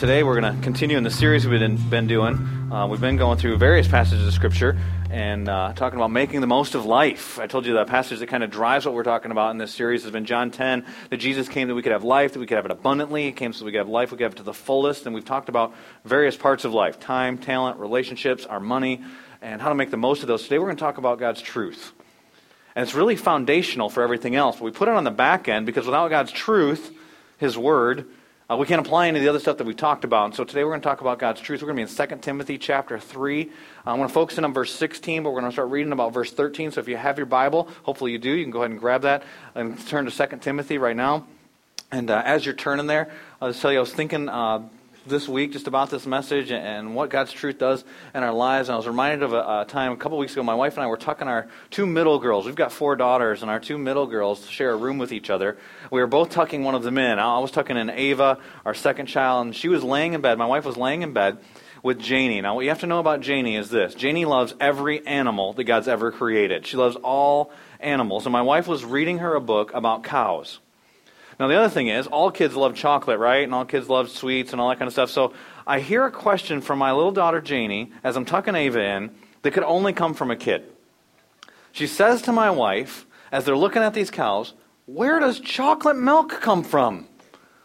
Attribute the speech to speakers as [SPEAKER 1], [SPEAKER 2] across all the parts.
[SPEAKER 1] Today we're going to continue in the series we've been, been doing. Uh, we've been going through various passages of Scripture and uh, talking about making the most of life. I told you that passage that kind of drives what we're talking about in this series has been John 10, that Jesus came that we could have life, that we could have it abundantly. He came so we could have life, we could have it to the fullest. And we've talked about various parts of life time, talent, relationships, our money, and how to make the most of those. Today we're going to talk about God's truth. And it's really foundational for everything else. But we put it on the back end because without God's truth, His Word, uh, we can't apply any of the other stuff that we talked about. And so today we're going to talk about God's truth. We're going to be in 2 Timothy chapter 3. Uh, I'm going to focus in on verse 16, but we're going to start reading about verse 13. So if you have your Bible, hopefully you do, you can go ahead and grab that and turn to 2 Timothy right now. And uh, as you're turning there, I'll just tell you, I was thinking uh, this week just about this message and what God's truth does in our lives. And I was reminded of a, a, time a couple weeks ago. My wife and I were tucking our two middle girls. We've got four daughters, and our two middle girls share a room with each other. We were both tucking one of them in. I was tucking in Ava, our second child, and she was laying in bed. My wife was laying in bed with Janie. Now, what you have to know about Janie is this Janie loves every animal that God's ever created. She loves all animals. And my wife was reading her a book about cows. Now, the other thing is, all kids love chocolate, right? And all kids love sweets and all that kind of stuff. So I hear a question from my little daughter, Janie, as I'm tucking Ava in, that could only come from a kid. She says to my wife, as they're looking at these cows, Where does chocolate milk come from?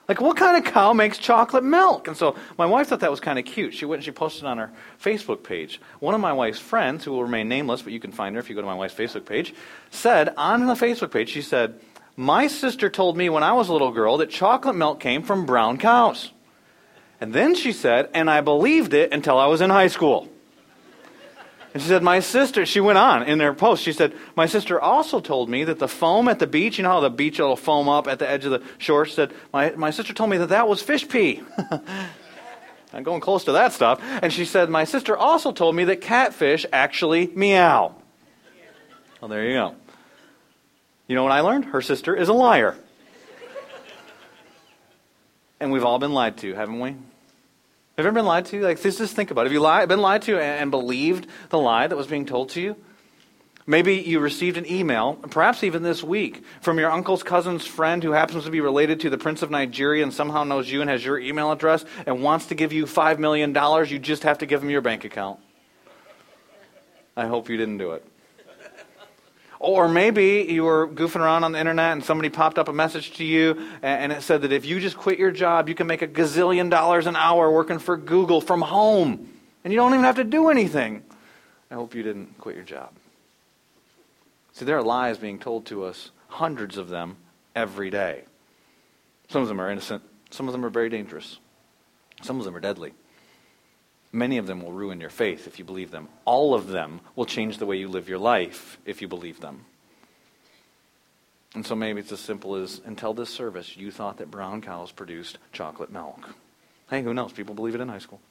[SPEAKER 1] Like, what kind of cow makes chocolate milk? And so my wife thought that was kind of cute. She went and she posted on her Facebook page. One of my wife's friends, who will remain nameless, but you can find her if you go to my wife's Facebook page, said on the Facebook page, she said, my sister told me when I was a little girl that chocolate milk came from brown cows. And then she said, and I believed it until I was in high school. And she said, My sister, she went on in their post, she said, My sister also told me that the foam at the beach, you know how the beach will foam up at the edge of the shore? She said, My, my sister told me that that was fish pee. I'm going close to that stuff. And she said, My sister also told me that catfish actually meow. Well, there you go. You know what I learned? Her sister is a liar. and we've all been lied to, haven't we? Have you ever been lied to? Like, just think about it. Have you lied, been lied to and believed the lie that was being told to you? Maybe you received an email, perhaps even this week, from your uncle's cousin's friend who happens to be related to the Prince of Nigeria and somehow knows you and has your email address and wants to give you $5 million. You just have to give him your bank account. I hope you didn't do it. Or maybe you were goofing around on the internet and somebody popped up a message to you and it said that if you just quit your job, you can make a gazillion dollars an hour working for Google from home. And you don't even have to do anything. I hope you didn't quit your job. See, there are lies being told to us, hundreds of them, every day. Some of them are innocent, some of them are very dangerous, some of them are deadly. Many of them will ruin your faith if you believe them. All of them will change the way you live your life if you believe them. And so maybe it's as simple as until this service, you thought that brown cows produced chocolate milk. Hey, who knows? People believe it in high school.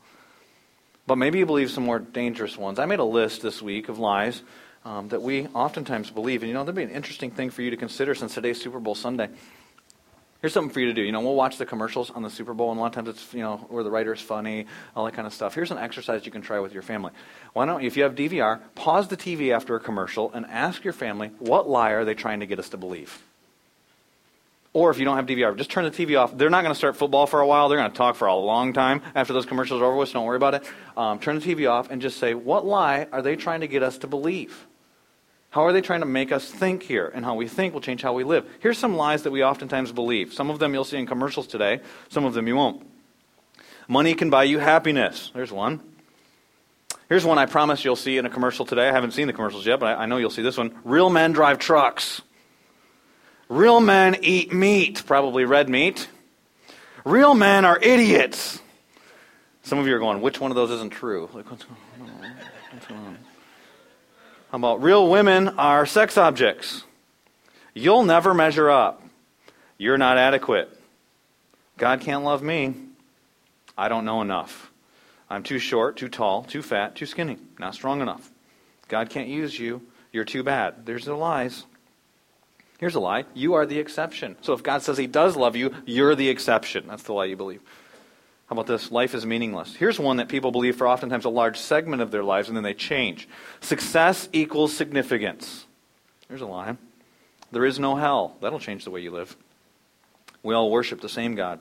[SPEAKER 1] But maybe you believe some more dangerous ones. I made a list this week of lies um, that we oftentimes believe. And you know, there'd be an interesting thing for you to consider since today's Super Bowl Sunday. Here's something for you to do. You know, we'll watch the commercials on the Super Bowl, and a lot of times it's, you know, where the writer's funny, all that kind of stuff. Here's an exercise you can try with your family. Why don't, if you have DVR, pause the TV after a commercial and ask your family, what lie are they trying to get us to believe? Or if you don't have DVR, just turn the TV off. They're not going to start football for a while. They're going to talk for a long time after those commercials are over with, so don't worry about it. Um, turn the TV off and just say, what lie are they trying to get us to believe? How are they trying to make us think here? And how we think will change how we live. Here's some lies that we oftentimes believe. Some of them you'll see in commercials today, some of them you won't. Money can buy you happiness. There's one. Here's one I promise you'll see in a commercial today. I haven't seen the commercials yet, but I, know you'll see this one. Real men drive trucks. Real men eat meat, probably red meat. Real men are idiots. Some of you are going, which one of those isn't true? Like, what's going on? What's going on? About real women are sex objects? You'll never measure up. You're not adequate. God can't love me. I don't know enough. I'm too short, too tall, too fat, too skinny, not strong enough. God can't use you. You're too bad. There's the lies. Here's a lie. You are the exception. So if God says he does love you, you're the exception. That's the lie you believe. How about this? Life is meaningless. Here's one that people believe for oftentimes a large segment of their lives, and then they change. Success equals significance. There's a lie. There is no hell. That'll change the way you live. We all worship the same God.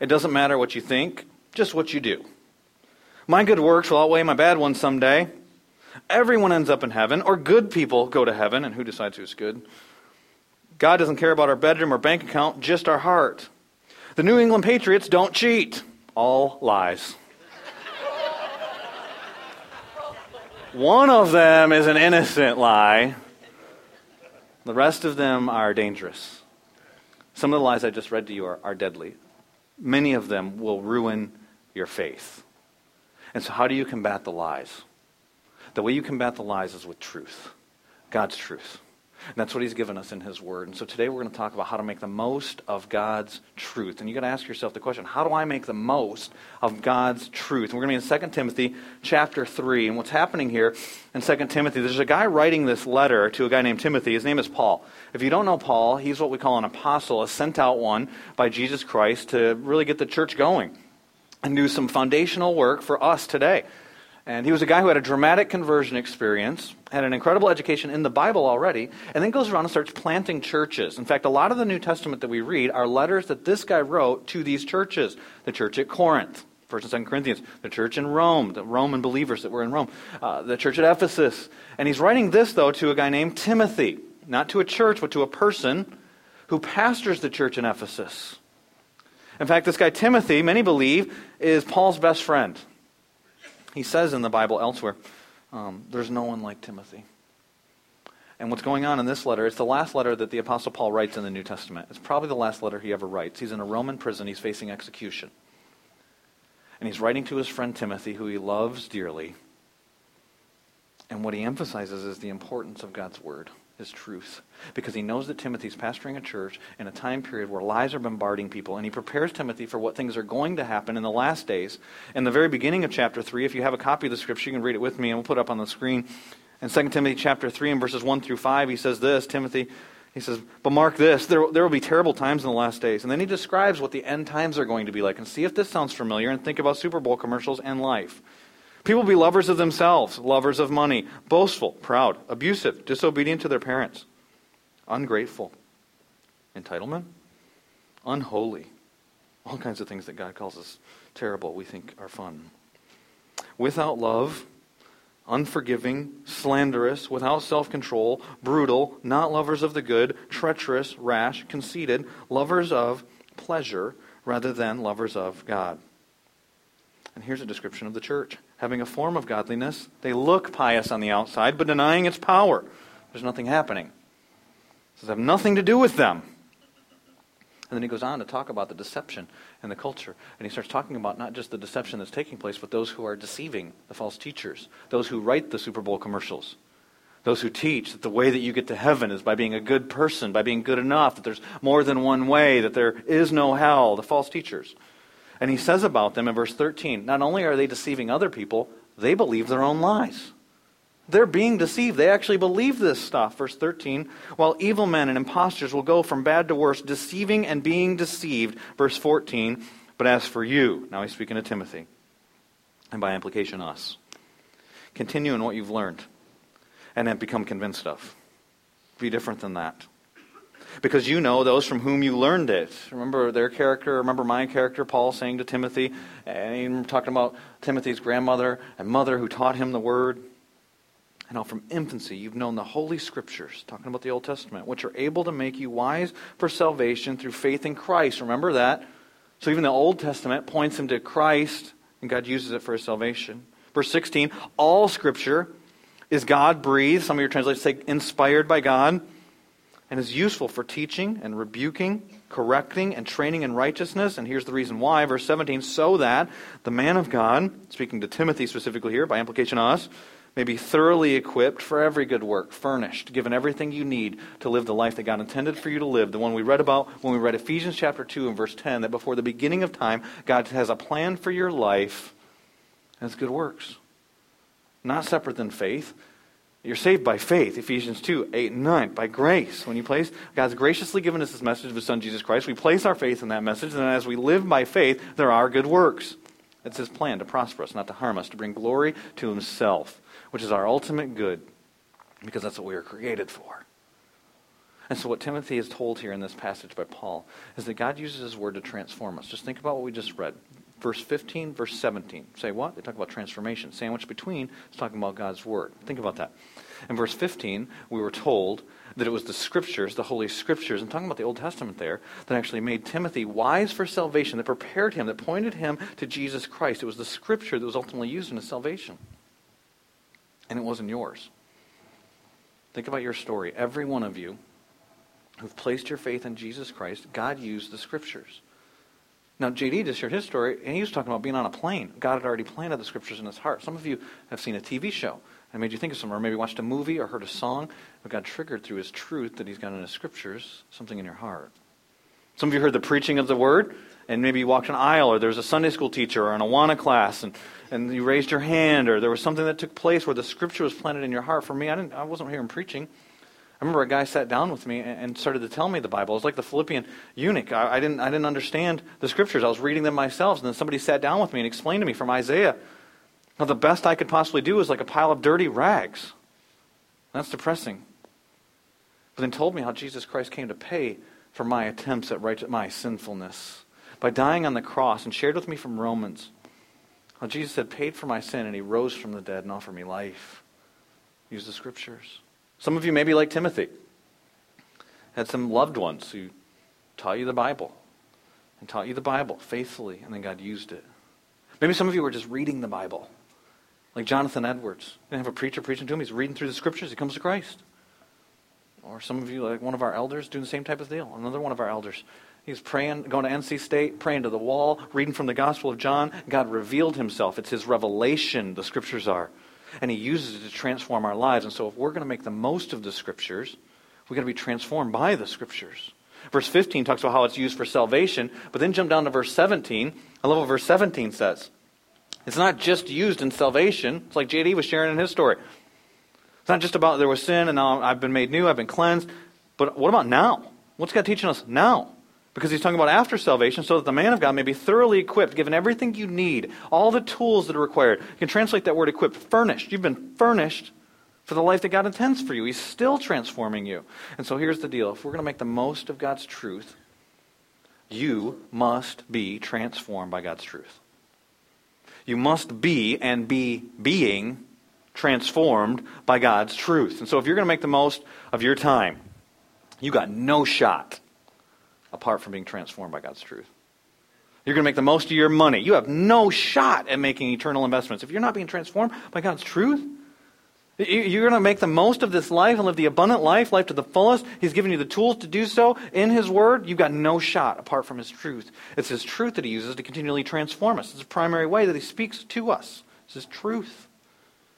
[SPEAKER 1] It doesn't matter what you think, just what you do. My good works will outweigh my bad ones someday. Everyone ends up in heaven, or good people go to heaven, and who decides who's good? God doesn't care about our bedroom or bank account, just our heart. The New England Patriots don't cheat. All lies. One of them is an innocent lie. The rest of them are dangerous. Some of the lies I just read to you are, are deadly. Many of them will ruin your faith. And so, how do you combat the lies? The way you combat the lies is with truth, God's truth. And that's what he's given us in his word. And so today we're going to talk about how to make the most of God's truth. And you got to ask yourself the question, how do I make the most of God's truth? And we're going to be in 2 Timothy chapter 3. And what's happening here in 2 Timothy, there's a guy writing this letter to a guy named Timothy. His name is Paul. If you don't know Paul, he's what we call an apostle, a sent out one by Jesus Christ to really get the church going and do some foundational work for us today. And he was a guy who had a dramatic conversion experience, had an incredible education in the Bible already, and then goes around and starts planting churches. In fact, a lot of the New Testament that we read are letters that this guy wrote to these churches. The church at Corinth, 1st and 2nd Corinthians, the church in Rome, the Roman believers that were in Rome, uh, the church at Ephesus. And he's writing this, though, to a guy named Timothy, not to a church, but to a person who pastors the church in Ephesus. In fact, this guy Timothy, many believe, is Paul's best friend. He says in the Bible elsewhere, um, there's no one like Timothy. And what's going on in this letter, it's the last letter that the Apostle Paul writes in the New Testament. It's probably the last letter he ever writes. He's in a Roman prison, he's facing execution. And he's writing to his friend Timothy, who he loves dearly. And what he emphasizes is the importance of God's word is truth. Because he knows that Timothy's pastoring a church in a time period where lies are bombarding people, and he prepares Timothy for what things are going to happen in the last days. In the very beginning of chapter 3, if you have a copy of the scripture, you can read it with me, and we'll put it up on the screen. In 2 Timothy chapter 3 and verses 1 through 5, he says this Timothy, he says, But mark this, there, there will be terrible times in the last days. And then he describes what the end times are going to be like. And see if this sounds familiar, and think about Super Bowl commercials and life. People be lovers of themselves, lovers of money, boastful, proud, abusive, disobedient to their parents, ungrateful, entitlement, unholy. All kinds of things that God calls us terrible, we think are fun. Without love, unforgiving, slanderous, without self control, brutal, not lovers of the good, treacherous, rash, conceited, lovers of pleasure rather than lovers of God. And here's a description of the church having a form of godliness. They look pious on the outside, but denying its power. There's nothing happening. It says, have nothing to do with them. And then he goes on to talk about the deception and the culture. And he starts talking about not just the deception that's taking place, but those who are deceiving the false teachers, those who write the Super Bowl commercials, those who teach that the way that you get to heaven is by being a good person, by being good enough, that there's more than one way, that there is no hell, the false teachers. And he says about them in verse 13 not only are they deceiving other people, they believe their own lies. They're being deceived. They actually believe this stuff. Verse 13, while evil men and impostors will go from bad to worse, deceiving and being deceived. Verse 14, but as for you, now he's speaking to Timothy, and by implication us, continue in what you've learned and have become convinced of. Be different than that because you know those from whom you learned it. Remember their character, remember my character, Paul saying to Timothy, and talking about Timothy's grandmother and mother who taught him the word. And how from infancy you've known the Holy Scriptures, talking about the Old Testament, which are able to make you wise for salvation through faith in Christ. Remember that? So even the Old Testament points him to Christ, and God uses it for his salvation. Verse 16, all Scripture is God breathed. Some of your translations say inspired by God and is useful for teaching and rebuking, correcting, and training in righteousness. And here's the reason why. Verse 17 so that the man of God, speaking to Timothy specifically here, by implication us, may be thoroughly equipped for every good work, furnished, given everything you need to live the life that God intended for you to live. The one we read about when we read Ephesians chapter 2 and verse 10, that before the beginning of time, God has a plan for your life as good works. Not separate than faith, you're saved by faith, Ephesians 2, 8, and 9, by grace. When you place, God's graciously given us this message of His Son, Jesus Christ. We place our faith in that message, and as we live by faith, there are good works. It's His plan to prosper us, not to harm us, to bring glory to Himself, which is our ultimate good, because that's what we were created for. And so, what Timothy is told here in this passage by Paul is that God uses his word to transform us. Just think about what we just read. Verse 15, verse 17. Say what? They talk about transformation. Sandwiched between is talking about God's word. Think about that. In verse 15, we were told that it was the scriptures, the Holy Scriptures, I'm talking about the Old Testament there, that actually made Timothy wise for salvation, that prepared him, that pointed him to Jesus Christ. It was the scripture that was ultimately used in his salvation. And it wasn't yours. Think about your story. Every one of you who've placed your faith in Jesus Christ, God used the scriptures. Now, JD just shared his story, and he was talking about being on a plane. God had already planted the scriptures in his heart. Some of you have seen a TV show and made you think of something, or maybe watched a movie or heard a song, but God triggered through his truth that he's got in his scriptures something in your heart. Some of you heard the preaching of the word, and maybe you walked an aisle, or there was a Sunday school teacher or an Awana class, and, and you raised your hand, or there was something that took place where the scripture was planted in your heart. For me, I, didn't, I wasn't hearing preaching. I remember a guy sat down with me and started to tell me the Bible. It was like the Philippian eunuch. I, I, didn't, I didn't understand the scriptures. I was reading them myself, and then somebody sat down with me and explained to me from Isaiah now, the best I could possibly do was like a pile of dirty rags. That's depressing. But then told me how Jesus Christ came to pay for my attempts at right, my sinfulness by dying on the cross and shared with me from Romans how Jesus had paid for my sin and he rose from the dead and offered me life. Use the scriptures. Some of you may be like Timothy. Had some loved ones who taught you the Bible and taught you the Bible faithfully, and then God used it. Maybe some of you were just reading the Bible like Jonathan Edwards. They have a preacher preaching to him. He's reading through the scriptures. He comes to Christ. Or some of you, like one of our elders, doing the same type of deal. Another one of our elders. He's praying, going to NC State, praying to the wall, reading from the Gospel of John. God revealed himself. It's his revelation, the scriptures are. And he uses it to transform our lives. And so if we're going to make the most of the scriptures, we've got to be transformed by the scriptures. Verse 15 talks about how it's used for salvation, but then jump down to verse 17. I love what verse 17 says. It's not just used in salvation. It's like JD was sharing in his story. It's not just about there was sin and now I've been made new, I've been cleansed. But what about now? What's God teaching us now? Because he's talking about after salvation, so that the man of God may be thoroughly equipped, given everything you need, all the tools that are required. You can translate that word equipped, furnished. You've been furnished for the life that God intends for you. He's still transforming you. And so here's the deal if we're going to make the most of God's truth, you must be transformed by God's truth. You must be and be being transformed by God's truth. And so if you're going to make the most of your time, you got no shot apart from being transformed by God's truth. You're going to make the most of your money. You have no shot at making eternal investments. If you're not being transformed by God's truth, you're going to make the most of this life and live the abundant life, life to the fullest. He's given you the tools to do so in His Word. You've got no shot apart from His truth. It's His truth that He uses to continually transform us. It's the primary way that He speaks to us. It's His truth.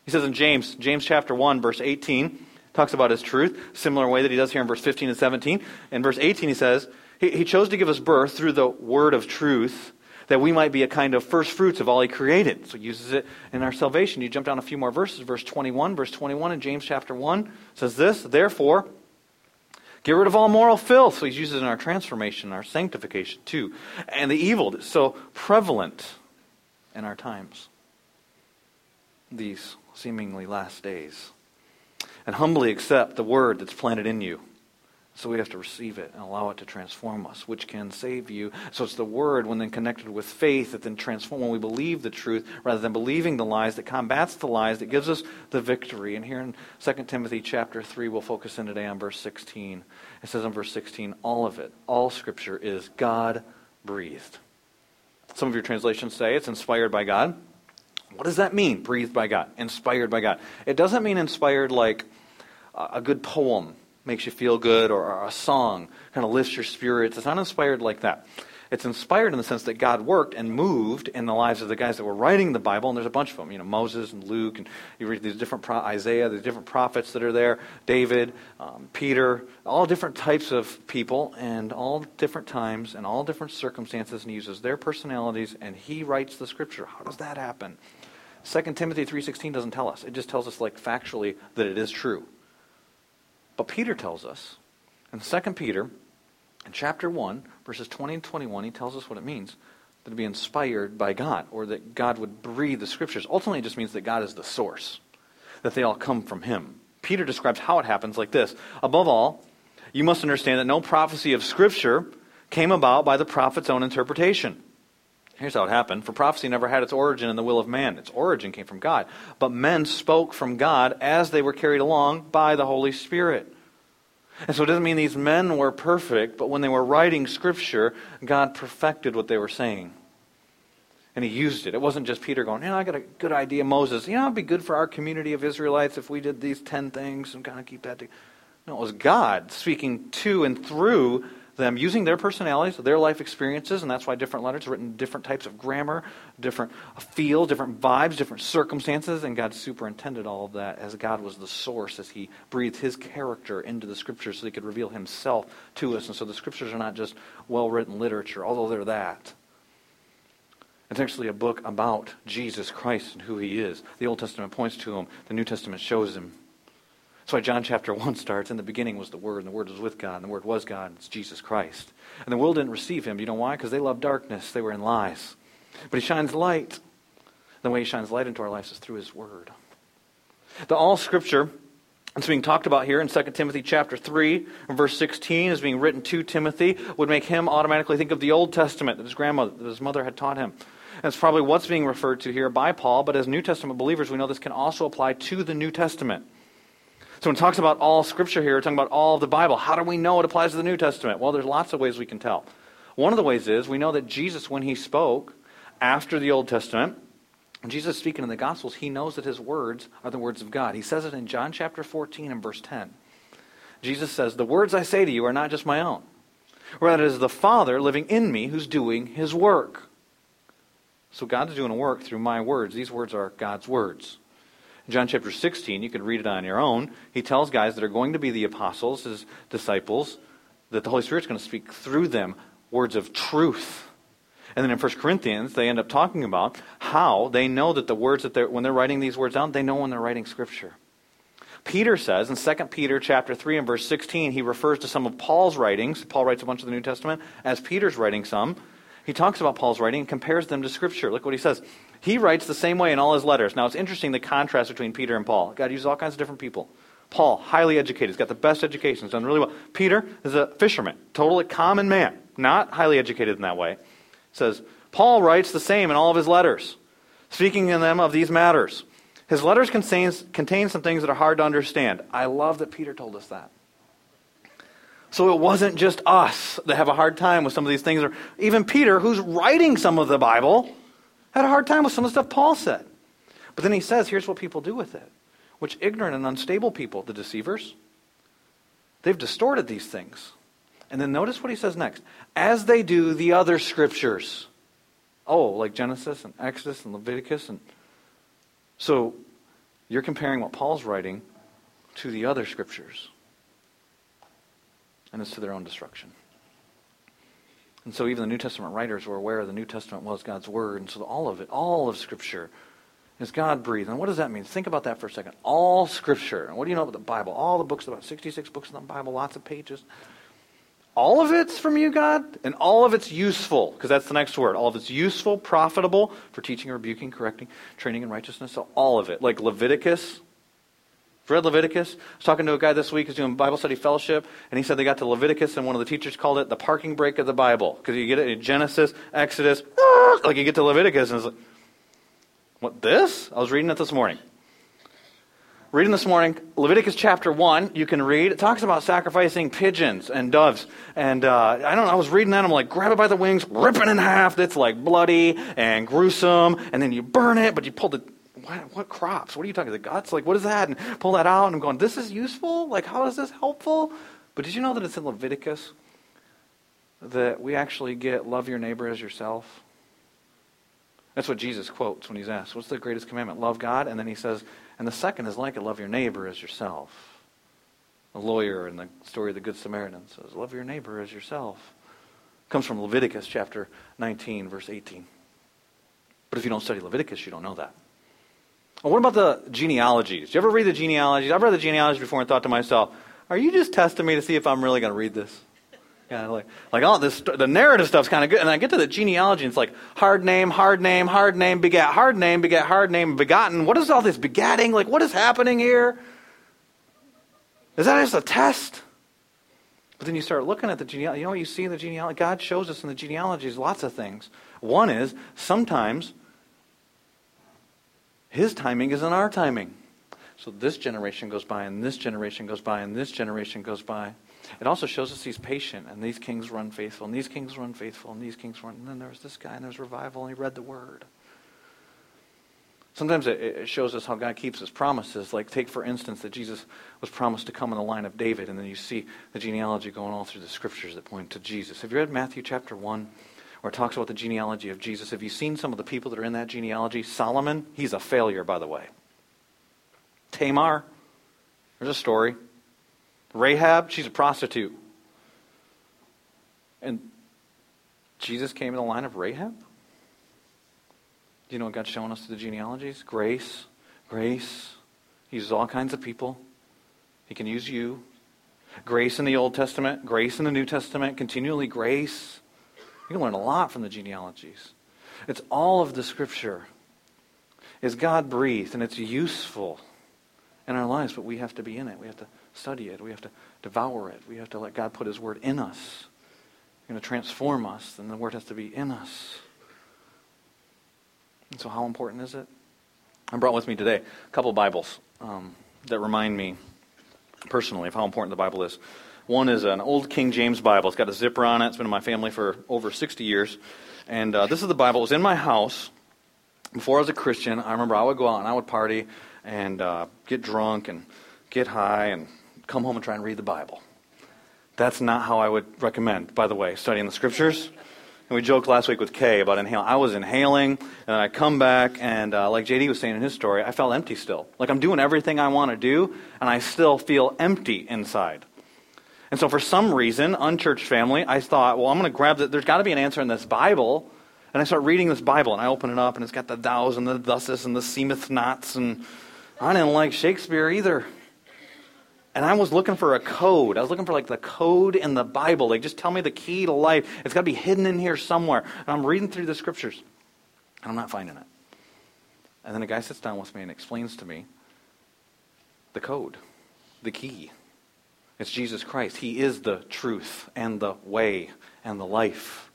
[SPEAKER 1] He says in James, James chapter 1, verse 18, talks about His truth, similar way that He does here in verse 15 and 17. In verse 18, He says, He, he chose to give us birth through the Word of truth that we might be a kind of first fruits of all he created. So he uses it in our salvation. You jump down a few more verses, verse 21, verse 21 in James chapter 1 says this, therefore, get rid of all moral filth. So he uses it in our transformation, our sanctification too. And the evil that's so prevalent in our times, these seemingly last days. And humbly accept the word that's planted in you so we have to receive it and allow it to transform us, which can save you. So it's the word, when then connected with faith, that then transform when we believe the truth rather than believing the lies, that combats the lies, that gives us the victory. And here in 2 Timothy chapter 3, we'll focus in today on verse 16. It says in verse 16, all of it, all scripture is God breathed. Some of your translations say it's inspired by God. What does that mean, breathed by God, inspired by God? It doesn't mean inspired like a good poem makes you feel good or a song kind of lifts your spirits. It's not inspired like that. It's inspired in the sense that God worked and moved in the lives of the guys that were writing the Bible, and there's a bunch of them. You know, Moses and Luke, and you read these different pro- Isaiah, the different prophets that are there, David, um, Peter, all different types of people, and all different times, and all different circumstances, and he uses their personalities, and he writes the Scripture. How does that happen? 2 Timothy 3.16 doesn't tell us. It just tells us, like, factually that it is true. But Peter tells us in 2 Peter, in chapter 1, verses 20 and 21, he tells us what it means to be inspired by God, or that God would breathe the scriptures. Ultimately, it just means that God is the source, that they all come from him. Peter describes how it happens like this Above all, you must understand that no prophecy of Scripture came about by the prophet's own interpretation. Here's how it happened. For prophecy never had its origin in the will of man. Its origin came from God. But men spoke from God as they were carried along by the Holy Spirit. And so it doesn't mean these men were perfect, but when they were writing Scripture, God perfected what they were saying. And he used it. It wasn't just Peter going, you know, I got a good idea, Moses. You know, it'd be good for our community of Israelites if we did these 10 things and kind of keep that together. No, it was God speaking to and through them, using their personalities, their life experiences, and that's why different letters are written different types of grammar, different feel, different vibes, different circumstances, and God superintended all of that as God was the source, as He breathed His character into the Scriptures so He could reveal Himself to us. And so the Scriptures are not just well written literature, although they're that. It's actually a book about Jesus Christ and who He is. The Old Testament points to Him, the New Testament shows Him. That's why John chapter 1 starts, In the beginning was the Word, and the Word was with God, and the Word was God, and it's Jesus Christ. And the world didn't receive him. You know why? Because they loved darkness. They were in lies. But he shines light. The way he shines light into our lives is through his Word. The all Scripture that's being talked about here in 2 Timothy chapter 3 verse 16 is being written to Timothy would make him automatically think of the Old Testament that his grandmother, that his mother had taught him. It's probably what's being referred to here by Paul, but as New Testament believers, we know this can also apply to the New Testament. So when it talks about all Scripture here, we're talking about all of the Bible. How do we know it applies to the New Testament? Well, there's lots of ways we can tell. One of the ways is we know that Jesus, when he spoke after the Old Testament, Jesus speaking in the Gospels, he knows that his words are the words of God. He says it in John chapter 14 and verse 10. Jesus says, The words I say to you are not just my own. Rather, it is the Father living in me who's doing his work. So God is doing a work through my words. These words are God's words. John chapter 16, you can read it on your own. He tells guys that are going to be the apostles, his disciples, that the Holy Spirit's going to speak through them words of truth. And then in 1 Corinthians, they end up talking about how they know that the words that they're, when they're writing these words down, they know when they're writing Scripture. Peter says in 2 Peter chapter 3 and verse 16, he refers to some of Paul's writings. Paul writes a bunch of the New Testament as Peter's writing some. He talks about Paul's writing and compares them to Scripture. Look what he says. He writes the same way in all his letters. Now, it's interesting the contrast between Peter and Paul. God uses all kinds of different people. Paul, highly educated, he's got the best education, he's done really well. Peter is a fisherman, totally common man, not highly educated in that way. says, Paul writes the same in all of his letters, speaking in them of these matters. His letters contains, contain some things that are hard to understand. I love that Peter told us that. So it wasn't just us that have a hard time with some of these things, or even Peter, who's writing some of the Bible, had a hard time with some of the stuff Paul said. But then he says, here's what people do with it. Which ignorant and unstable people, the deceivers, they've distorted these things. And then notice what he says next. As they do the other scriptures. Oh, like Genesis and Exodus and Leviticus and so you're comparing what Paul's writing to the other scriptures. And it's to their own destruction. And so even the New Testament writers were aware the New Testament was God's Word. And so all of it, all of Scripture, is God breathed. And what does that mean? Think about that for a second. All Scripture. And what do you know about the Bible? All the books, about 66 books in the Bible, lots of pages. All of it's from you, God, and all of it's useful, because that's the next word. All of it's useful, profitable for teaching, rebuking, correcting, training in righteousness. So all of it. Like Leviticus, read Leviticus. I was talking to a guy this week who's doing Bible study fellowship, and he said they got to Leviticus, and one of the teachers called it the parking brake of the Bible. Because you get it in Genesis, Exodus, like you get to Leviticus, and it's like, what, this? I was reading it this morning. Reading this morning, Leviticus chapter 1, you can read. It talks about sacrificing pigeons and doves. And uh, I don't know, I was reading that, I'm like, grab it by the wings, rip it in half. That's like bloody and gruesome. And then you burn it, but you pull the what, what crops? What are you talking? The guts? Like, what is that? And pull that out, and I'm going, this is useful? Like, how is this helpful? But did you know that it's in Leviticus that we actually get love your neighbor as yourself? That's what Jesus quotes when he's asked, What's the greatest commandment? Love God. And then he says, And the second is like it, love your neighbor as yourself. A lawyer in the story of the Good Samaritan says, Love your neighbor as yourself. Comes from Leviticus chapter 19, verse 18. But if you don't study Leviticus, you don't know that. Well, what about the genealogies? Do you ever read the genealogies? I've read the genealogies before and thought to myself, are you just testing me to see if I'm really going to read this? Yeah, like, like all this, the narrative stuff's kind of good. And I get to the genealogy, and it's like hard name, hard name, hard name, begat, hard name, begat, hard name, begotten. What is all this begatting? Like, what is happening here? Is that just a test? But then you start looking at the genealogy. You know what you see in the genealogy? God shows us in the genealogies lots of things. One is sometimes his timing isn't our timing. So this generation goes by, and this generation goes by, and this generation goes by. It also shows us he's patient, and these kings run faithful, and these kings run faithful, and these kings run. And then there's this guy, and there's revival, and he read the word. Sometimes it shows us how God keeps his promises. Like, take for instance that Jesus was promised to come in the line of David, and then you see the genealogy going all through the scriptures that point to Jesus. Have you read Matthew chapter 1, it talks about the genealogy of Jesus? Have you seen some of the people that are in that genealogy? Solomon, he's a failure, by the way. Tamar, there's a story. Rahab, she's a prostitute. And Jesus came in the line of Rahab? Do you know what God's showing us through the genealogies? Grace, grace. He uses all kinds of people. He can use you. Grace in the Old Testament, grace in the New Testament, continually grace. You can learn a lot from the genealogies. It's all of the Scripture. Is God breathed and it's useful in our lives, but we have to be in it. We have to study it. We have to devour it. We have to let God put His Word in us. He's going to transform us, and the Word has to be in us. And so, how important is it? I brought with me today a couple Bibles um, that remind me personally of how important the Bible is. One is an old King James Bible. It's got a zipper on it. It's been in my family for over 60 years. And uh, this is the Bible. It was in my house before I was a Christian. I remember I would go out and I would party and uh, get drunk and get high and come home and try and read the Bible. That's not how I would recommend, by the way, studying the scriptures. And we joked last week with Kay about inhaling. I was inhaling, and I come back, and uh, like JD was saying in his story, I felt empty still. Like I'm doing everything I want to do, and I still feel empty inside. And so, for some reason, unchurched family, I thought, well, I'm going to grab that. There's got to be an answer in this Bible. And I start reading this Bible, and I open it up, and it's got the thous and the thuses and the seemeth nots, and I didn't like Shakespeare either. And I was looking for a code. I was looking for like the code in the Bible. Like, just tell me the key to life. It's got to be hidden in here somewhere. And I'm reading through the scriptures, and I'm not finding it. And then a guy sits down with me and explains to me the code, the key. It's Jesus Christ. He is the truth and the way and the life.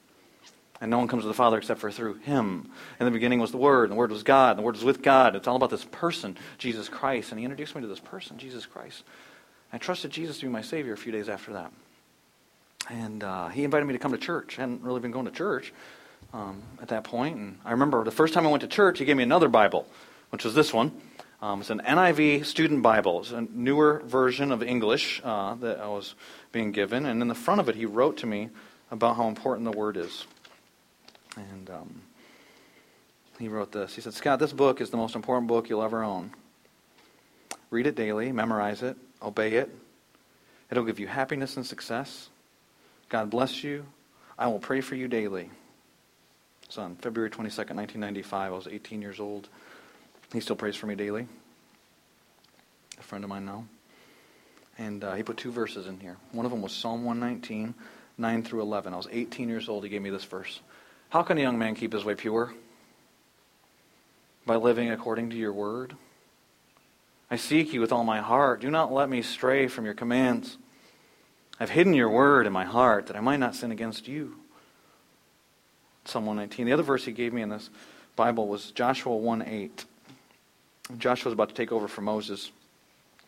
[SPEAKER 1] And no one comes to the Father except for through him. In the beginning was the Word, and the Word was God, and the Word was with God. It's all about this person, Jesus Christ. And he introduced me to this person, Jesus Christ. I trusted Jesus to be my Savior a few days after that. And uh, he invited me to come to church. I hadn't really been going to church um, at that point. And I remember the first time I went to church, he gave me another Bible, which was this one. Um, it's an NIV student Bible. It's a newer version of English uh, that I was being given. And in the front of it, he wrote to me about how important the Word is. And um, he wrote this. He said, Scott, this book is the most important book you'll ever own. Read it daily, memorize it, Obey it. It'll give you happiness and success. God bless you. I will pray for you daily. So on February 22nd, 1995, I was 18 years old. He still prays for me daily. A friend of mine now. And uh, he put two verses in here. One of them was Psalm 119, 9 through 11. I was 18 years old. He gave me this verse. How can a young man keep his way pure? By living according to your word. I seek you with all my heart. Do not let me stray from your commands. I've hidden your word in my heart that I might not sin against you. Psalm 119. The other verse he gave me in this Bible was Joshua 1 8. Joshua was about to take over for Moses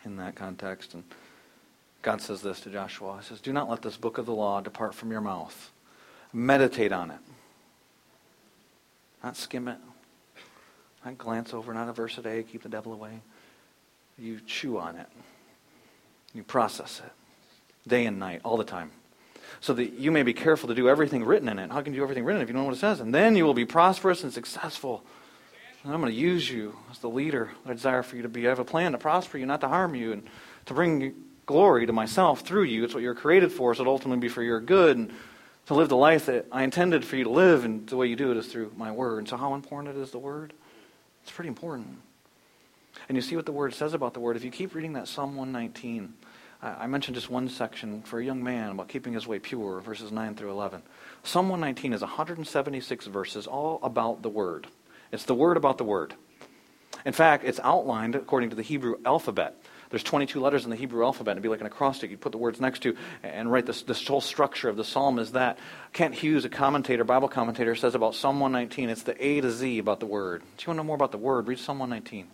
[SPEAKER 1] in that context. And God says this to Joshua He says, Do not let this book of the law depart from your mouth. Meditate on it. Not skim it. Not glance over, not a verse a day, keep the devil away you chew on it, you process it day and night, all the time. So that you may be careful to do everything written in it. How can you do everything written if you don't know what it says? And then you will be prosperous and successful. And I'm going to use you as the leader I desire for you to be. I have a plan to prosper you, not to harm you, and to bring glory to myself through you. It's what you're created for, so it'll ultimately be for your good and to live the life that I intended for you to live. And the way you do it is through my word. And so, how important it is the word? It's pretty important. And you see what the word says about the word. If you keep reading that Psalm 119, I mentioned just one section for a young man about keeping his way pure, verses 9 through 11. Psalm 119 is 176 verses all about the word. It's the word about the word. In fact, it's outlined according to the Hebrew alphabet. There's 22 letters in the Hebrew alphabet. It'd be like an acrostic. You'd put the words next to and write this, this whole structure of the psalm is that. Kent Hughes, a commentator, Bible commentator, says about Psalm 119, it's the A to Z about the word. Do you want to know more about the word? Read Psalm 119.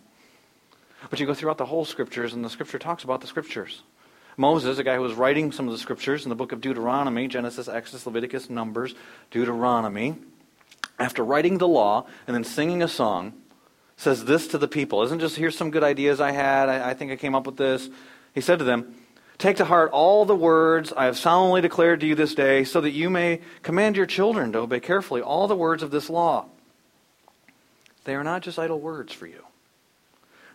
[SPEAKER 1] But you go throughout the whole scriptures, and the scripture talks about the scriptures. Moses, a guy who was writing some of the scriptures in the book of Deuteronomy, Genesis, Exodus, Leviticus, Numbers, Deuteronomy, after writing the law and then singing a song, says this to the people. Isn't just here's some good ideas I had. I, I think I came up with this. He said to them, Take to heart all the words I have solemnly declared to you this day, so that you may command your children to obey carefully all the words of this law. They are not just idle words for you,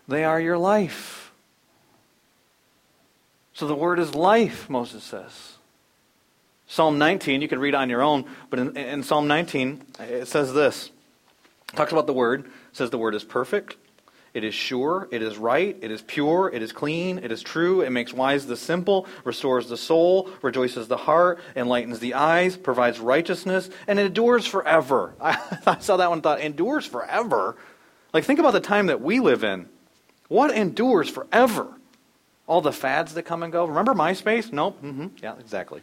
[SPEAKER 1] they are your life. So the word is life, Moses says. Psalm 19, you can read on your own, but in, in Psalm 19, it says this. It talks about the word says the word is perfect, it is sure, it is right, it is pure, it is clean, it is true, it makes wise the simple, restores the soul, rejoices the heart, enlightens the eyes, provides righteousness, and endures forever. I, I saw that one and thought, endures forever? Like, think about the time that we live in. What endures forever? All the fads that come and go. Remember MySpace? Nope. Mm-hmm. Yeah, exactly.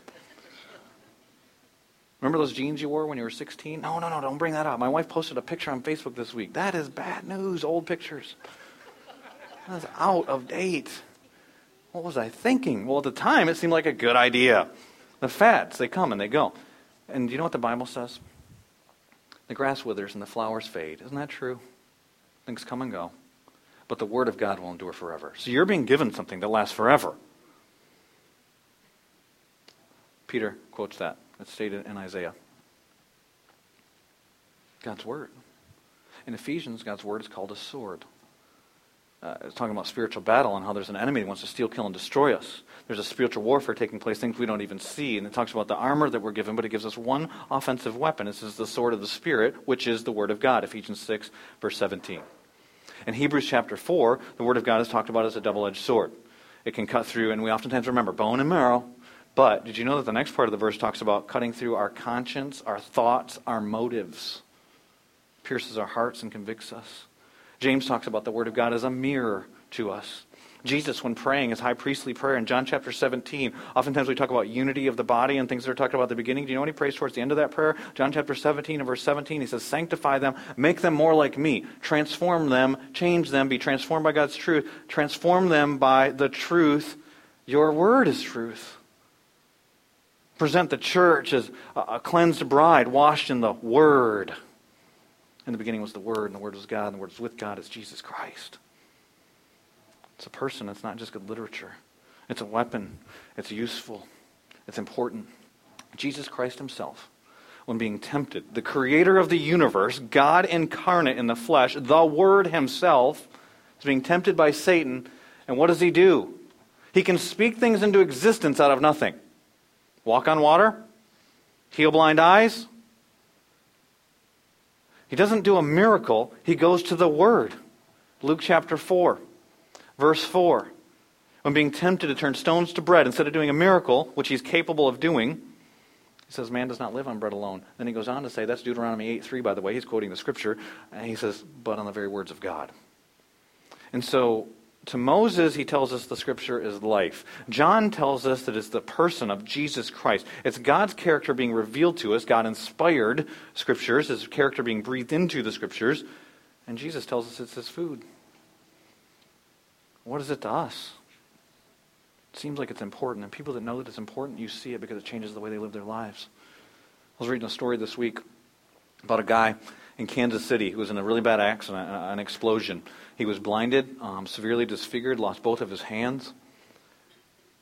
[SPEAKER 1] Remember those jeans you wore when you were 16? No, no, no, don't bring that up. My wife posted a picture on Facebook this week. That is bad news, old pictures. That's out of date. What was I thinking? Well, at the time, it seemed like a good idea. The fads, they come and they go. And do you know what the Bible says? The grass withers and the flowers fade. Isn't that true? Things come and go. But the Word of God will endure forever. So you're being given something that lasts forever. Peter quotes that. It's stated in Isaiah. God's Word. In Ephesians, God's Word is called a sword. Uh, it's talking about spiritual battle and how there's an enemy that wants to steal, kill, and destroy us. There's a spiritual warfare taking place, things we don't even see. And it talks about the armor that we're given, but it gives us one offensive weapon. This is the sword of the Spirit, which is the Word of God. Ephesians 6, verse 17. In Hebrews chapter 4, the Word of God is talked about as a double edged sword. It can cut through, and we oftentimes remember bone and marrow, but did you know that the next part of the verse talks about cutting through our conscience, our thoughts, our motives? Pierces our hearts and convicts us. James talks about the Word of God as a mirror to us. Jesus, when praying his high priestly prayer in John chapter 17, oftentimes we talk about unity of the body and things that are talked about at the beginning. Do you know what he prays towards the end of that prayer? John chapter 17 and verse 17, he says, Sanctify them, make them more like me, transform them, change them, be transformed by God's truth, transform them by the truth. Your word is truth present the church as a cleansed bride washed in the Word. In the beginning was the Word, and the Word was God, and the Word was with God. It's Jesus Christ. It's a person. It's not just good literature. It's a weapon. It's useful. It's important. Jesus Christ himself, when being tempted, the creator of the universe, God incarnate in the flesh, the Word himself, is being tempted by Satan. And what does he do? He can speak things into existence out of nothing. Walk on water? Heal blind eyes? He doesn't do a miracle, he goes to the Word. Luke chapter 4, verse 4. When being tempted to turn stones to bread, instead of doing a miracle, which he's capable of doing, he says, Man does not live on bread alone. Then he goes on to say, that's Deuteronomy 8 3, by the way. He's quoting the scripture. And he says, But on the very words of God. And so to Moses, he tells us the scripture is life. John tells us that it's the person of Jesus Christ. It's God's character being revealed to us, God inspired scriptures, his character being breathed into the scriptures. And Jesus tells us it's his food. What is it to us? It seems like it's important. And people that know that it's important, you see it because it changes the way they live their lives. I was reading a story this week about a guy in Kansas City who was in a really bad accident, an explosion. He was blinded, um, severely disfigured, lost both of his hands.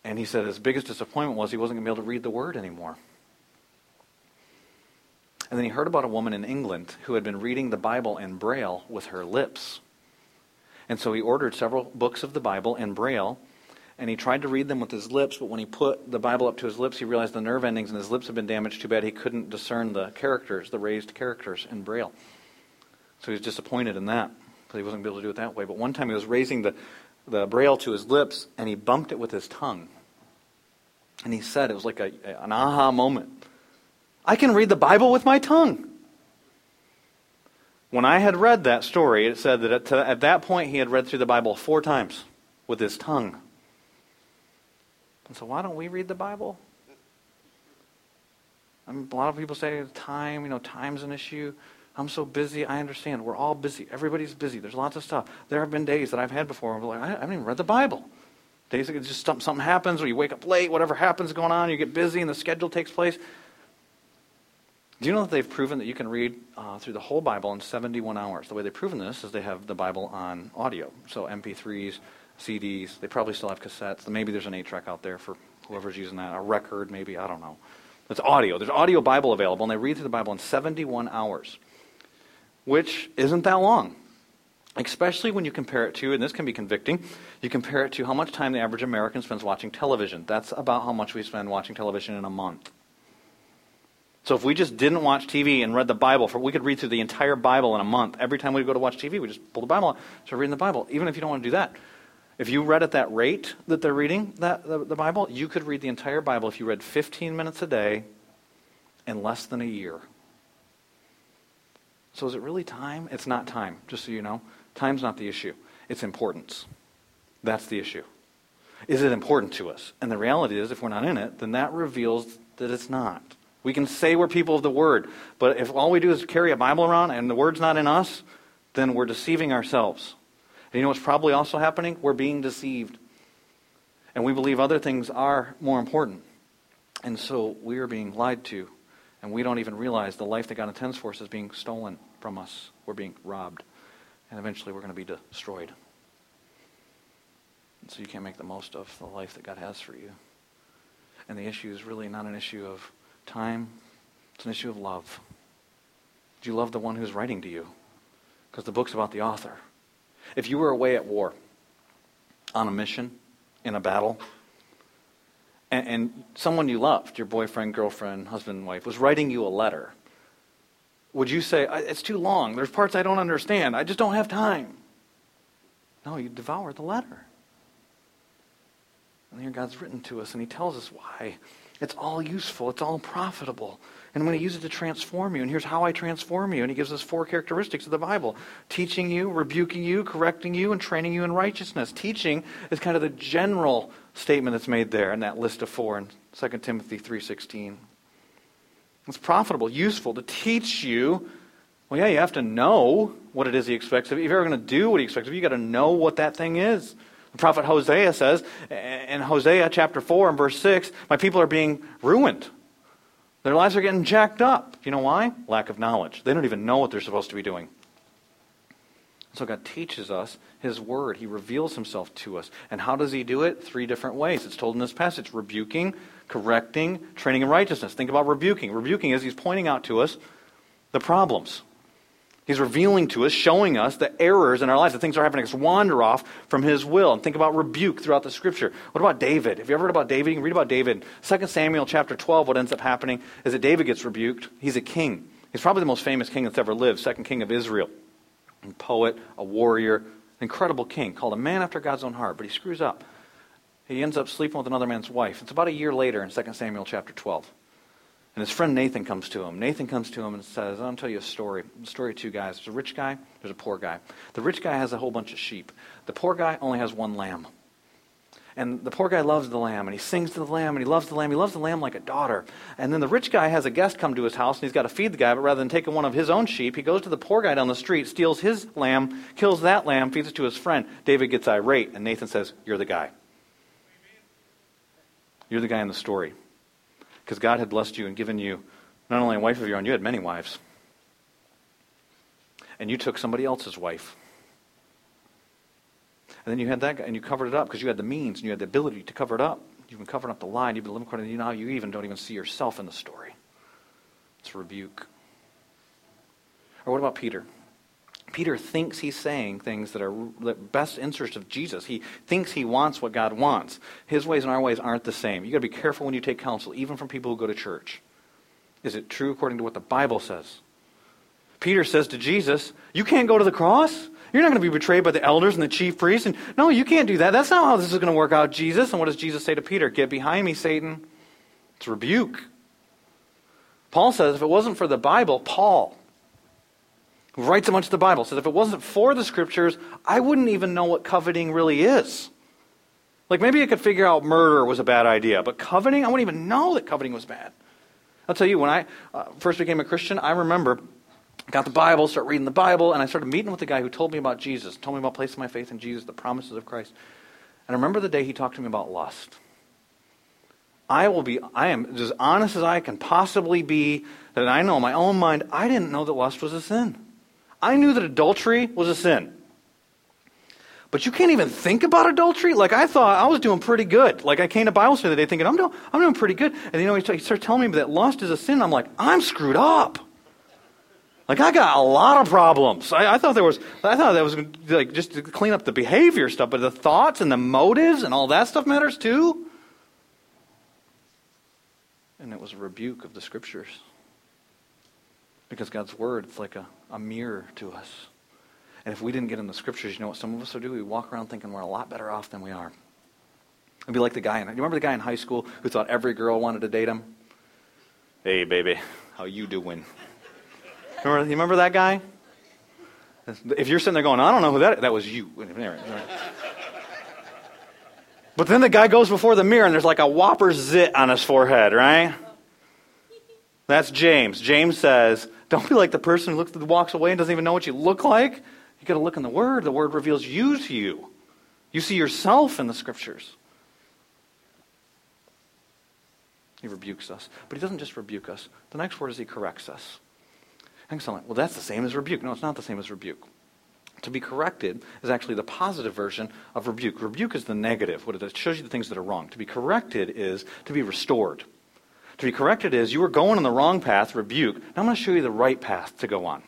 [SPEAKER 1] And he said his biggest disappointment was he wasn't going to be able to read the word anymore. And then he heard about a woman in England who had been reading the Bible in Braille with her lips. And so he ordered several books of the Bible in Braille, and he tried to read them with his lips, but when he put the Bible up to his lips, he realized the nerve endings in his lips had been damaged too bad he couldn't discern the characters, the raised characters in Braille. So he was disappointed in that because he wasn't able to do it that way. But one time he was raising the, the braille to his lips and he bumped it with his tongue. And he said, it was like a, an aha moment. I can read the Bible with my tongue. When I had read that story, it said that at, at that point he had read through the Bible four times with his tongue. And so, why don't we read the Bible? I mean, a lot of people say time, you know, time's an issue. I'm so busy. I understand. We're all busy. Everybody's busy. There's lots of stuff. There have been days that I've had before I'm like, I haven't even read the Bible. Days that just something happens, or you wake up late, whatever happens going on, you get busy, and the schedule takes place. Do you know that they've proven that you can read uh, through the whole Bible in 71 hours? The way they've proven this is they have the Bible on audio, so MP3s, CDs. They probably still have cassettes. Maybe there's an 8-track out there for whoever's using that, a record, maybe I don't know. It's audio. There's audio Bible available, and they read through the Bible in 71 hours, which isn't that long. Especially when you compare it to, and this can be convicting, you compare it to how much time the average American spends watching television. That's about how much we spend watching television in a month. So if we just didn't watch TV and read the Bible, for we could read through the entire Bible in a month. Every time we go to watch TV, we just pull the Bible out, start reading the Bible. Even if you don't want to do that, if you read at that rate that they're reading that, the, the Bible, you could read the entire Bible if you read 15 minutes a day in less than a year. So is it really time? It's not time, just so you know. Time's not the issue. It's importance. That's the issue. Is it important to us? And the reality is, if we're not in it, then that reveals that it's not. We can say we're people of the Word, but if all we do is carry a Bible around and the Word's not in us, then we're deceiving ourselves. You know what's probably also happening? We're being deceived. And we believe other things are more important. And so we are being lied to. And we don't even realize the life that God intends for us is being stolen from us. We're being robbed. And eventually we're going to be destroyed. And so you can't make the most of the life that God has for you. And the issue is really not an issue of time, it's an issue of love. Do you love the one who's writing to you? Because the book's about the author. If you were away at war, on a mission, in a battle, and, and, someone you loved, your boyfriend, girlfriend, husband, wife, was writing you a letter, would you say, It's too long. There's parts I don't understand. I just don't have time? No, you devour the letter. And here God's written to us, and He tells us why. It's all useful, it's all profitable. And I'm going to use it to transform you. And here's how I transform you. And he gives us four characteristics of the Bible teaching you, rebuking you, correcting you, and training you in righteousness. Teaching is kind of the general statement that's made there in that list of four in 2 Timothy 3.16. It's profitable, useful to teach you. Well, yeah, you have to know what it is he expects of you. If you're ever going to do what he expects of you, you've got to know what that thing is. The prophet Hosea says in Hosea chapter 4 and verse 6, My people are being ruined. Their lives are getting jacked up. You know why? Lack of knowledge. They don't even know what they're supposed to be doing. So God teaches us His Word. He reveals Himself to us. And how does He do it? Three different ways. It's told in this passage rebuking, correcting, training in righteousness. Think about rebuking. Rebuking is He's pointing out to us the problems. He's revealing to us, showing us the errors in our lives, the things that are happening us wander off from his will. And think about rebuke throughout the scripture. What about David? Have you ever heard about David? You can read about David. 2 Samuel chapter 12, what ends up happening is that David gets rebuked. He's a king. He's probably the most famous king that's ever lived, second king of Israel. A poet, a warrior, an incredible king, called a man after God's own heart, but he screws up. He ends up sleeping with another man's wife. It's about a year later in 2 Samuel chapter 12. And his friend Nathan comes to him. Nathan comes to him and says, I'll tell you a story. A story of two guys. There's a rich guy, there's a poor guy. The rich guy has a whole bunch of sheep. The poor guy only has one lamb. And the poor guy loves the lamb, and he sings to the lamb, and he loves the lamb. He loves the lamb like a daughter. And then the rich guy has a guest come to his house, and he's got to feed the guy, but rather than taking one of his own sheep, he goes to the poor guy down the street, steals his lamb, kills that lamb, feeds it to his friend. David gets irate, and Nathan says, You're the guy. You're the guy in the story because God had blessed you and given you not only a wife of your own, you had many wives. And you took somebody else's wife. And then you had that guy, and you covered it up because you had the means and you had the ability to cover it up. You've been covering up the lie, and you've been living according to you now. You even don't even see yourself in the story. It's a rebuke. Or what about Peter? Peter thinks he's saying things that are the best interest of Jesus. He thinks he wants what God wants. His ways and our ways aren't the same. You've got to be careful when you take counsel, even from people who go to church. Is it true according to what the Bible says? Peter says to Jesus, You can't go to the cross. You're not going to be betrayed by the elders and the chief priests. And no, you can't do that. That's not how this is going to work out, Jesus. And what does Jesus say to Peter? Get behind me, Satan. It's rebuke. Paul says if it wasn't for the Bible, Paul, writes a bunch of the Bible, says if it wasn't for the scriptures, I wouldn't even know what coveting really is. Like maybe I could figure out murder was a bad idea, but coveting, I wouldn't even know that coveting was bad. I'll tell you, when I uh, first became a Christian, I remember got the Bible, started reading the Bible, and I started meeting with the guy who told me about Jesus, told me about placing my faith in Jesus, the promises of Christ. And I remember the day he talked to me about lust. I will be, I am as honest as I can possibly be that I know in my own mind, I didn't know that lust was a sin. I knew that adultery was a sin. But you can't even think about adultery? Like, I thought I was doing pretty good. Like, I came to Bible study the day thinking, I'm doing, I'm doing pretty good. And, you know, he started telling me that lust is a sin. I'm like, I'm screwed up. Like, I got a lot of problems. I, I thought there was, I thought that was like just to clean up the behavior stuff, but the thoughts and the motives and all that stuff matters too. And it was a rebuke of the scriptures. Because God's word is like a, a mirror to us. And if we didn't get in the scriptures, you know what some of us would do? We walk around thinking we're a lot better off than we are. It'd be like the guy in, you remember the guy in high school who thought every girl wanted to date him? Hey, baby, how you doing? Remember, you remember that guy? If you're sitting there going, I don't know who that is, that was you. But then the guy goes before the mirror and there's like a whopper zit on his forehead, right? That's James. James says, Don't be like the person who looks, walks away and doesn't even know what you look like. You've got to look in the Word. The Word reveals you to you. You see yourself in the Scriptures. He rebukes us. But he doesn't just rebuke us. The next word is he corrects us. Excellent. Well, that's the same as rebuke. No, it's not the same as rebuke. To be corrected is actually the positive version of rebuke. Rebuke is the negative. What it shows you the things that are wrong. To be corrected is to be restored. To be corrected is you were going on the wrong path, rebuke. Now I'm going to show you the right path to go on.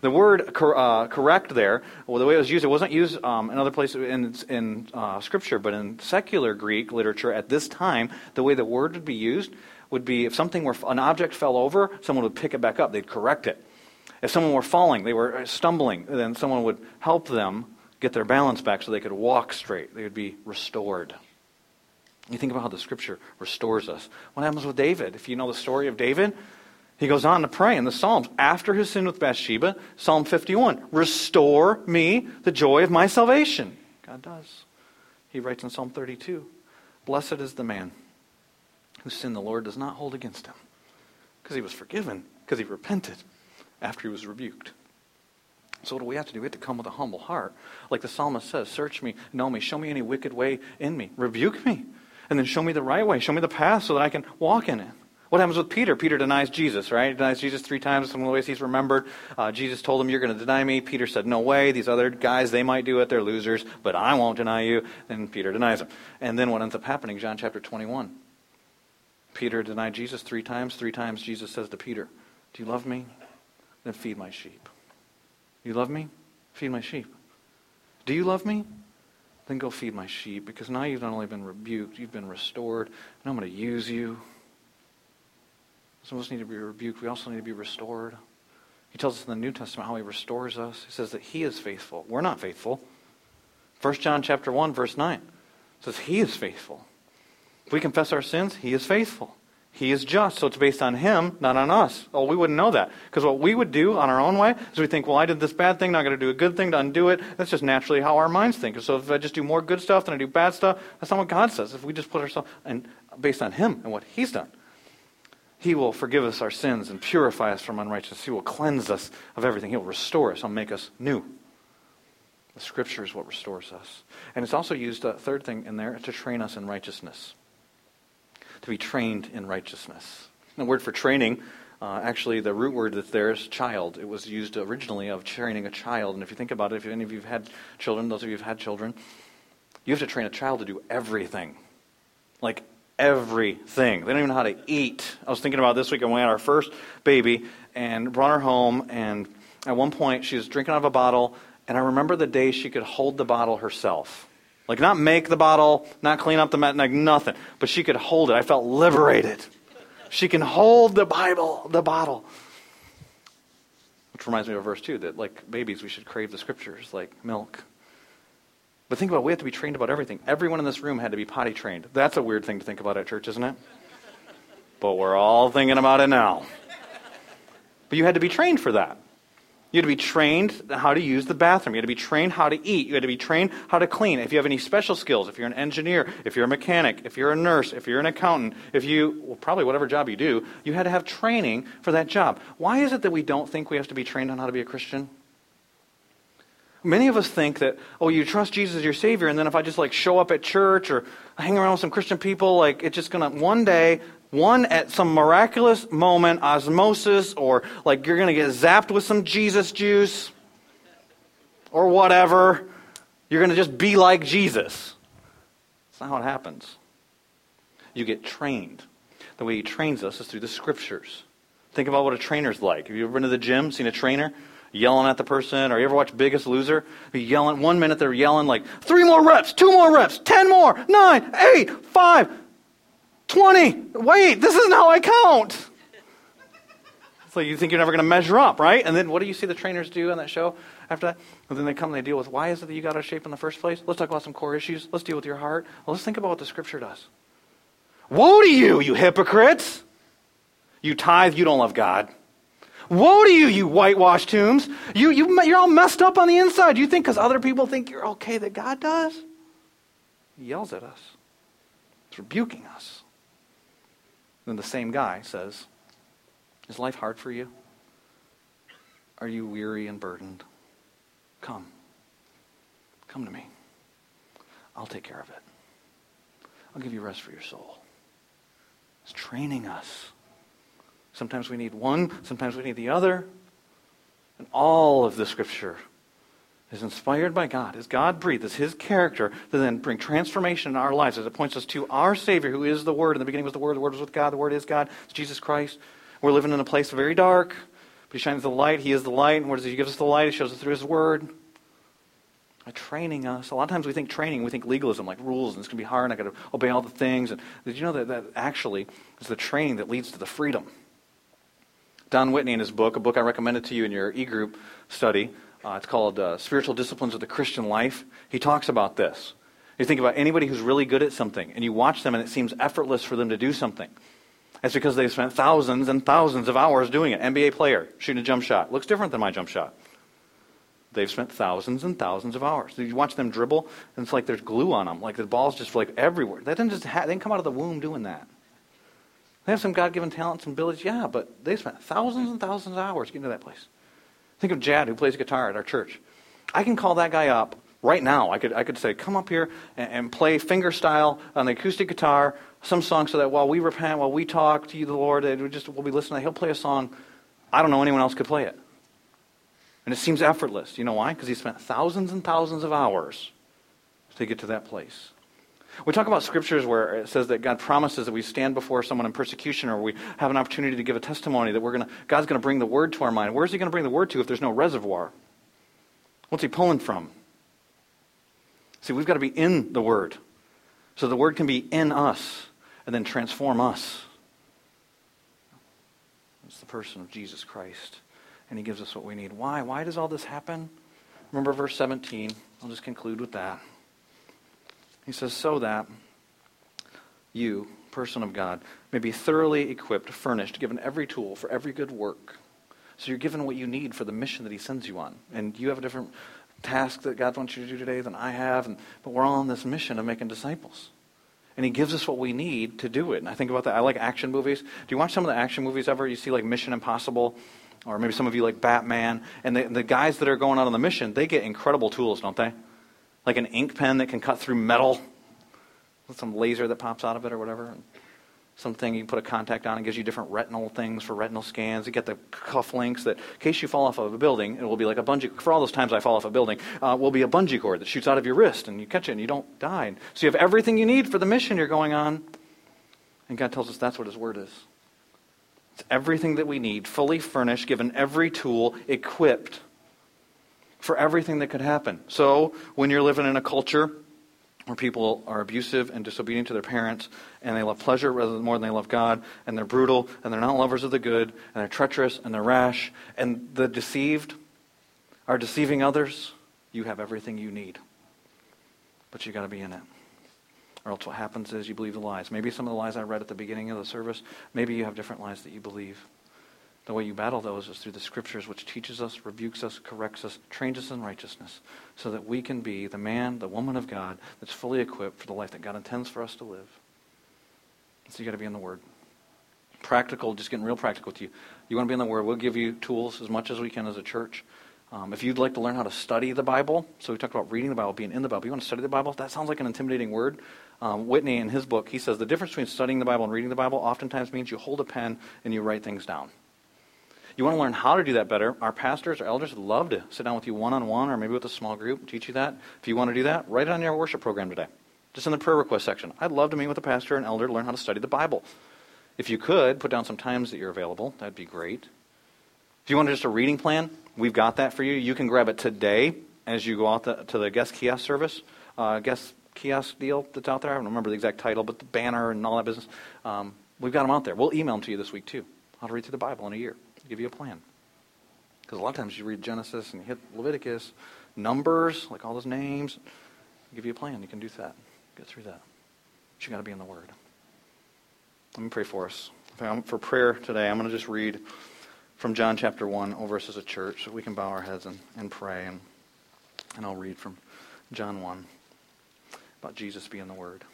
[SPEAKER 1] The word cor- uh, correct there, well, the way it was used, it wasn't used um, in other places in, in uh, Scripture, but in secular Greek literature at this time, the way the word would be used would be if something were, an object fell over, someone would pick it back up, they'd correct it. If someone were falling, they were stumbling, then someone would help them get their balance back so they could walk straight. They would be restored. You think about how the scripture restores us. What happens with David? If you know the story of David, he goes on to pray in the Psalms after his sin with Bathsheba, Psalm 51 Restore me the joy of my salvation. God does. He writes in Psalm 32 Blessed is the man whose sin the Lord does not hold against him, because he was forgiven, because he repented after he was rebuked. So, what do we have to do? We have to come with a humble heart. Like the psalmist says, Search me, know me, show me any wicked way in me, rebuke me, and then show me the right way, show me the path so that I can walk in it. What happens with Peter? Peter denies Jesus, right? He denies Jesus three times. Some of the ways he's remembered. Uh, Jesus told him, You're going to deny me. Peter said, No way. These other guys, they might do it. They're losers, but I won't deny you. And Peter denies him. And then what ends up happening? John chapter 21. Peter denied Jesus three times. Three times Jesus says to Peter, Do you love me? Then feed my sheep. You love me? Feed my sheep. Do you love me? Then go feed my sheep, because now you've not only been rebuked, you've been restored, and I'm going to use you. Some of us need to be rebuked. We also need to be restored. He tells us in the New Testament how he restores us. He says that he is faithful. We're not faithful. 1 John chapter 1, verse 9 says he is faithful. If we confess our sins, he is faithful. He is just, so it's based on him, not on us. Oh, we wouldn't know that. Because what we would do on our own way is we think, well, I did this bad thing, now I'm going to do a good thing to undo it. That's just naturally how our minds think. So if I just do more good stuff than I do bad stuff, that's not what God says. If we just put ourselves and based on him and what he's done, he will forgive us our sins and purify us from unrighteousness. He will cleanse us of everything. He will restore us He'll make us new. The scripture is what restores us. And it's also used, a third thing in there, to train us in righteousness to be trained in righteousness. The word for training, uh, actually, the root word that's there is child. It was used originally of training a child. And if you think about it, if any of you have had children, those of you who've had children, you have to train a child to do everything. Like everything. They don't even know how to eat. I was thinking about this week when we had our first baby and brought her home, and at one point she was drinking out of a bottle, and I remember the day she could hold the bottle herself. Like, not make the bottle, not clean up the mat, like nothing. But she could hold it. I felt liberated. She can hold the Bible, the bottle. Which reminds me of verse 2 that, like babies, we should crave the scriptures like milk. But think about it, we have to be trained about everything. Everyone in this room had to be potty trained. That's a weird thing to think about at church, isn't it? But we're all thinking about it now. But you had to be trained for that. You had to be trained how to use the bathroom. You had to be trained how to eat. You had to be trained how to clean. If you have any special skills, if you're an engineer, if you're a mechanic, if you're a nurse, if you're an accountant, if you, well, probably whatever job you do, you had to have training for that job. Why is it that we don't think we have to be trained on how to be a Christian? Many of us think that, oh, you trust Jesus as your Savior, and then if I just like show up at church or hang around with some Christian people, like it's just gonna one day one, at some miraculous moment, osmosis, or like you're going to get zapped with some Jesus juice, or whatever. You're going to just be like Jesus. That's not how it happens. You get trained. The way he trains us is through the scriptures. Think about what a trainer's like. Have you ever been to the gym, seen a trainer? Yelling at the person, or you ever watch Biggest Loser? Yelling. One minute they're yelling like three more reps, two more reps, ten more, nine, eight, five. 20. Wait, this isn't how I count. So you think you're never going to measure up, right? And then what do you see the trainers do on that show after that? And then they come and they deal with why is it that you got out of shape in the first place? Let's talk about some core issues. Let's deal with your heart. Well, let's think about what the scripture does. Woe to you, you hypocrites! You tithe, you don't love God. Woe to you, you whitewashed tombs! You, you, you're all messed up on the inside. You think because other people think you're okay that God does? He yells at us. He's rebuking us. Then the same guy says, Is life hard for you? Are you weary and burdened? Come. Come to me. I'll take care of it. I'll give you rest for your soul. It's training us. Sometimes we need one, sometimes we need the other. And all of the scripture is inspired by God, is God breathed, is His character to then bring transformation in our lives as it points us to our Savior, who is the Word. In the beginning was the Word, the Word was with God, the Word is God, it's Jesus Christ. We're living in a place very dark, but He shines the light, He is the light, and where does He give us the light? He shows us through His Word. Training us. A lot of times we think training, we think legalism, like rules, and it's going to be hard, and I've got to obey all the things. And did you know that that actually is the training that leads to the freedom? Don Whitney, in his book, a book I recommended to you in your e group study, uh, it's called uh, Spiritual Disciplines of the Christian Life. He talks about this. You think about anybody who's really good at something, and you watch them, and it seems effortless for them to do something. It's because they've spent thousands and thousands of hours doing it. NBA player shooting a jump shot looks different than my jump shot. They've spent thousands and thousands of hours. You watch them dribble, and it's like there's glue on them. Like the ball's just like everywhere. That didn't just ha- they didn't come out of the womb doing that. They have some God-given talents and abilities, yeah, but they spent thousands and thousands of hours getting to that place. Think of Jad, who plays guitar at our church. I can call that guy up right now. I could, I could say, come up here and, and play finger style on the acoustic guitar some song so that while we repent, while we talk to you, the Lord, we just we'll be listening. He'll play a song. I don't know anyone else could play it. And it seems effortless. You know why? Because he spent thousands and thousands of hours to get to that place. We talk about scriptures where it says that God promises that we stand before someone in persecution or we have an opportunity to give a testimony that we're to, God's going to bring the word to our mind. Where's he going to bring the word to if there's no reservoir? What's he pulling from? See, we've got to be in the word so the word can be in us and then transform us. It's the person of Jesus Christ. And he gives us what we need. Why? Why does all this happen? Remember verse 17. I'll just conclude with that. He says, so that you, person of God, may be thoroughly equipped, furnished, given every tool for every good work. So you're given what you need for the mission that He sends you on. And you have a different task that God wants you to do today than I have. And, but we're all on this mission of making disciples. And He gives us what we need to do it. And I think about that. I like action movies. Do you watch some of the action movies ever? You see like Mission Impossible, or maybe some of you like Batman. And the, the guys that are going out on the mission, they get incredible tools, don't they? Like an ink pen that can cut through metal with some laser that pops out of it or whatever. Something you put a contact on and gives you different retinal things for retinal scans. You get the cuff links that, in case you fall off of a building, it will be like a bungee. For all those times I fall off a building, uh, will be a bungee cord that shoots out of your wrist and you catch it and you don't die. So you have everything you need for the mission you're going on. And God tells us that's what His Word is. It's everything that we need, fully furnished, given every tool, equipped for everything that could happen. So, when you're living in a culture where people are abusive and disobedient to their parents, and they love pleasure rather than more than they love God, and they're brutal, and they're not lovers of the good, and they're treacherous, and they're rash, and the deceived are deceiving others, you have everything you need. But you got to be in it. Or else what happens is you believe the lies. Maybe some of the lies I read at the beginning of the service, maybe you have different lies that you believe. The way you battle those is through the scriptures, which teaches us, rebukes us, corrects us, trains us in righteousness, so that we can be the man, the woman of God that's fully equipped for the life that God intends for us to live. So you got to be in the Word. Practical, just getting real practical with you. You want to be in the Word, we'll give you tools as much as we can as a church. Um, if you'd like to learn how to study the Bible, so we talked about reading the Bible, being in the Bible. You want to study the Bible? That sounds like an intimidating word. Um, Whitney, in his book, he says the difference between studying the Bible and reading the Bible oftentimes means you hold a pen and you write things down. You want to learn how to do that better? Our pastors, our elders would love to sit down with you one on one or maybe with a small group, teach you that. If you want to do that, write it on your worship program today, just in the prayer request section. I'd love to meet with a pastor and elder to learn how to study the Bible. If you could, put down some times that you're available. That'd be great. If you want just a reading plan, we've got that for you. You can grab it today as you go out the, to the guest kiosk service, uh, guest kiosk deal that's out there. I don't remember the exact title, but the banner and all that business. Um, we've got them out there. We'll email them to you this week, too. How to read through the Bible in a year. Give you a plan. Because a lot of times you read Genesis and you hit Leviticus, Numbers, like all those names. Give you a plan. You can do that. Get through that. But you got to be in the Word. Let me pray for us. For prayer today, I'm going to just read from John chapter 1 over us as a church so we can bow our heads and, and pray. And, and I'll read from John 1 about Jesus being the Word.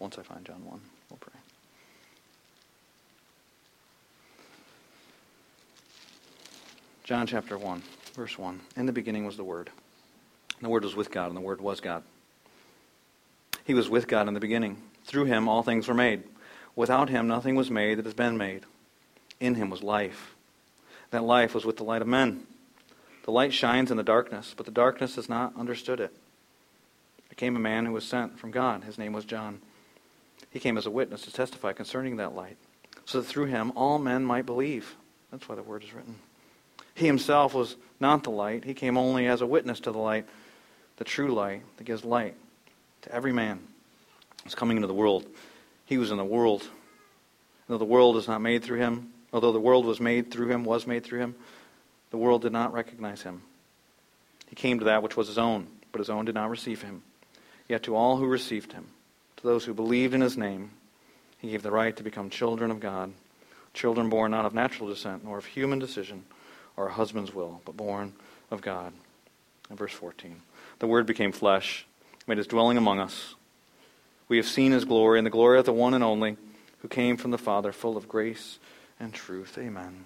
[SPEAKER 1] Once I find John 1, we'll pray. John chapter 1, verse 1. In the beginning was the Word. And the Word was with God, and the Word was God. He was with God in the beginning. Through him all things were made. Without him nothing was made that has been made. In him was life. That life was with the light of men. The light shines in the darkness, but the darkness has not understood it. There came a man who was sent from God. His name was John. He came as a witness to testify concerning that light, so that through him all men might believe. That's why the word is written. He himself was not the light. He came only as a witness to the light, the true light that gives light to every man who's coming into the world. He was in the world. Though the world is not made through him, although the world was made through him, was made through him, the world did not recognize him. He came to that which was his own, but his own did not receive him. Yet to all who received him, to those who believed in his name, he gave the right to become children of God, children born not of natural descent, nor of human decision, a husband's will, but born of God. In verse 14, the Word became flesh, made his dwelling among us. We have seen his glory, and the glory of the one and only, who came from the Father, full of grace and truth. Amen.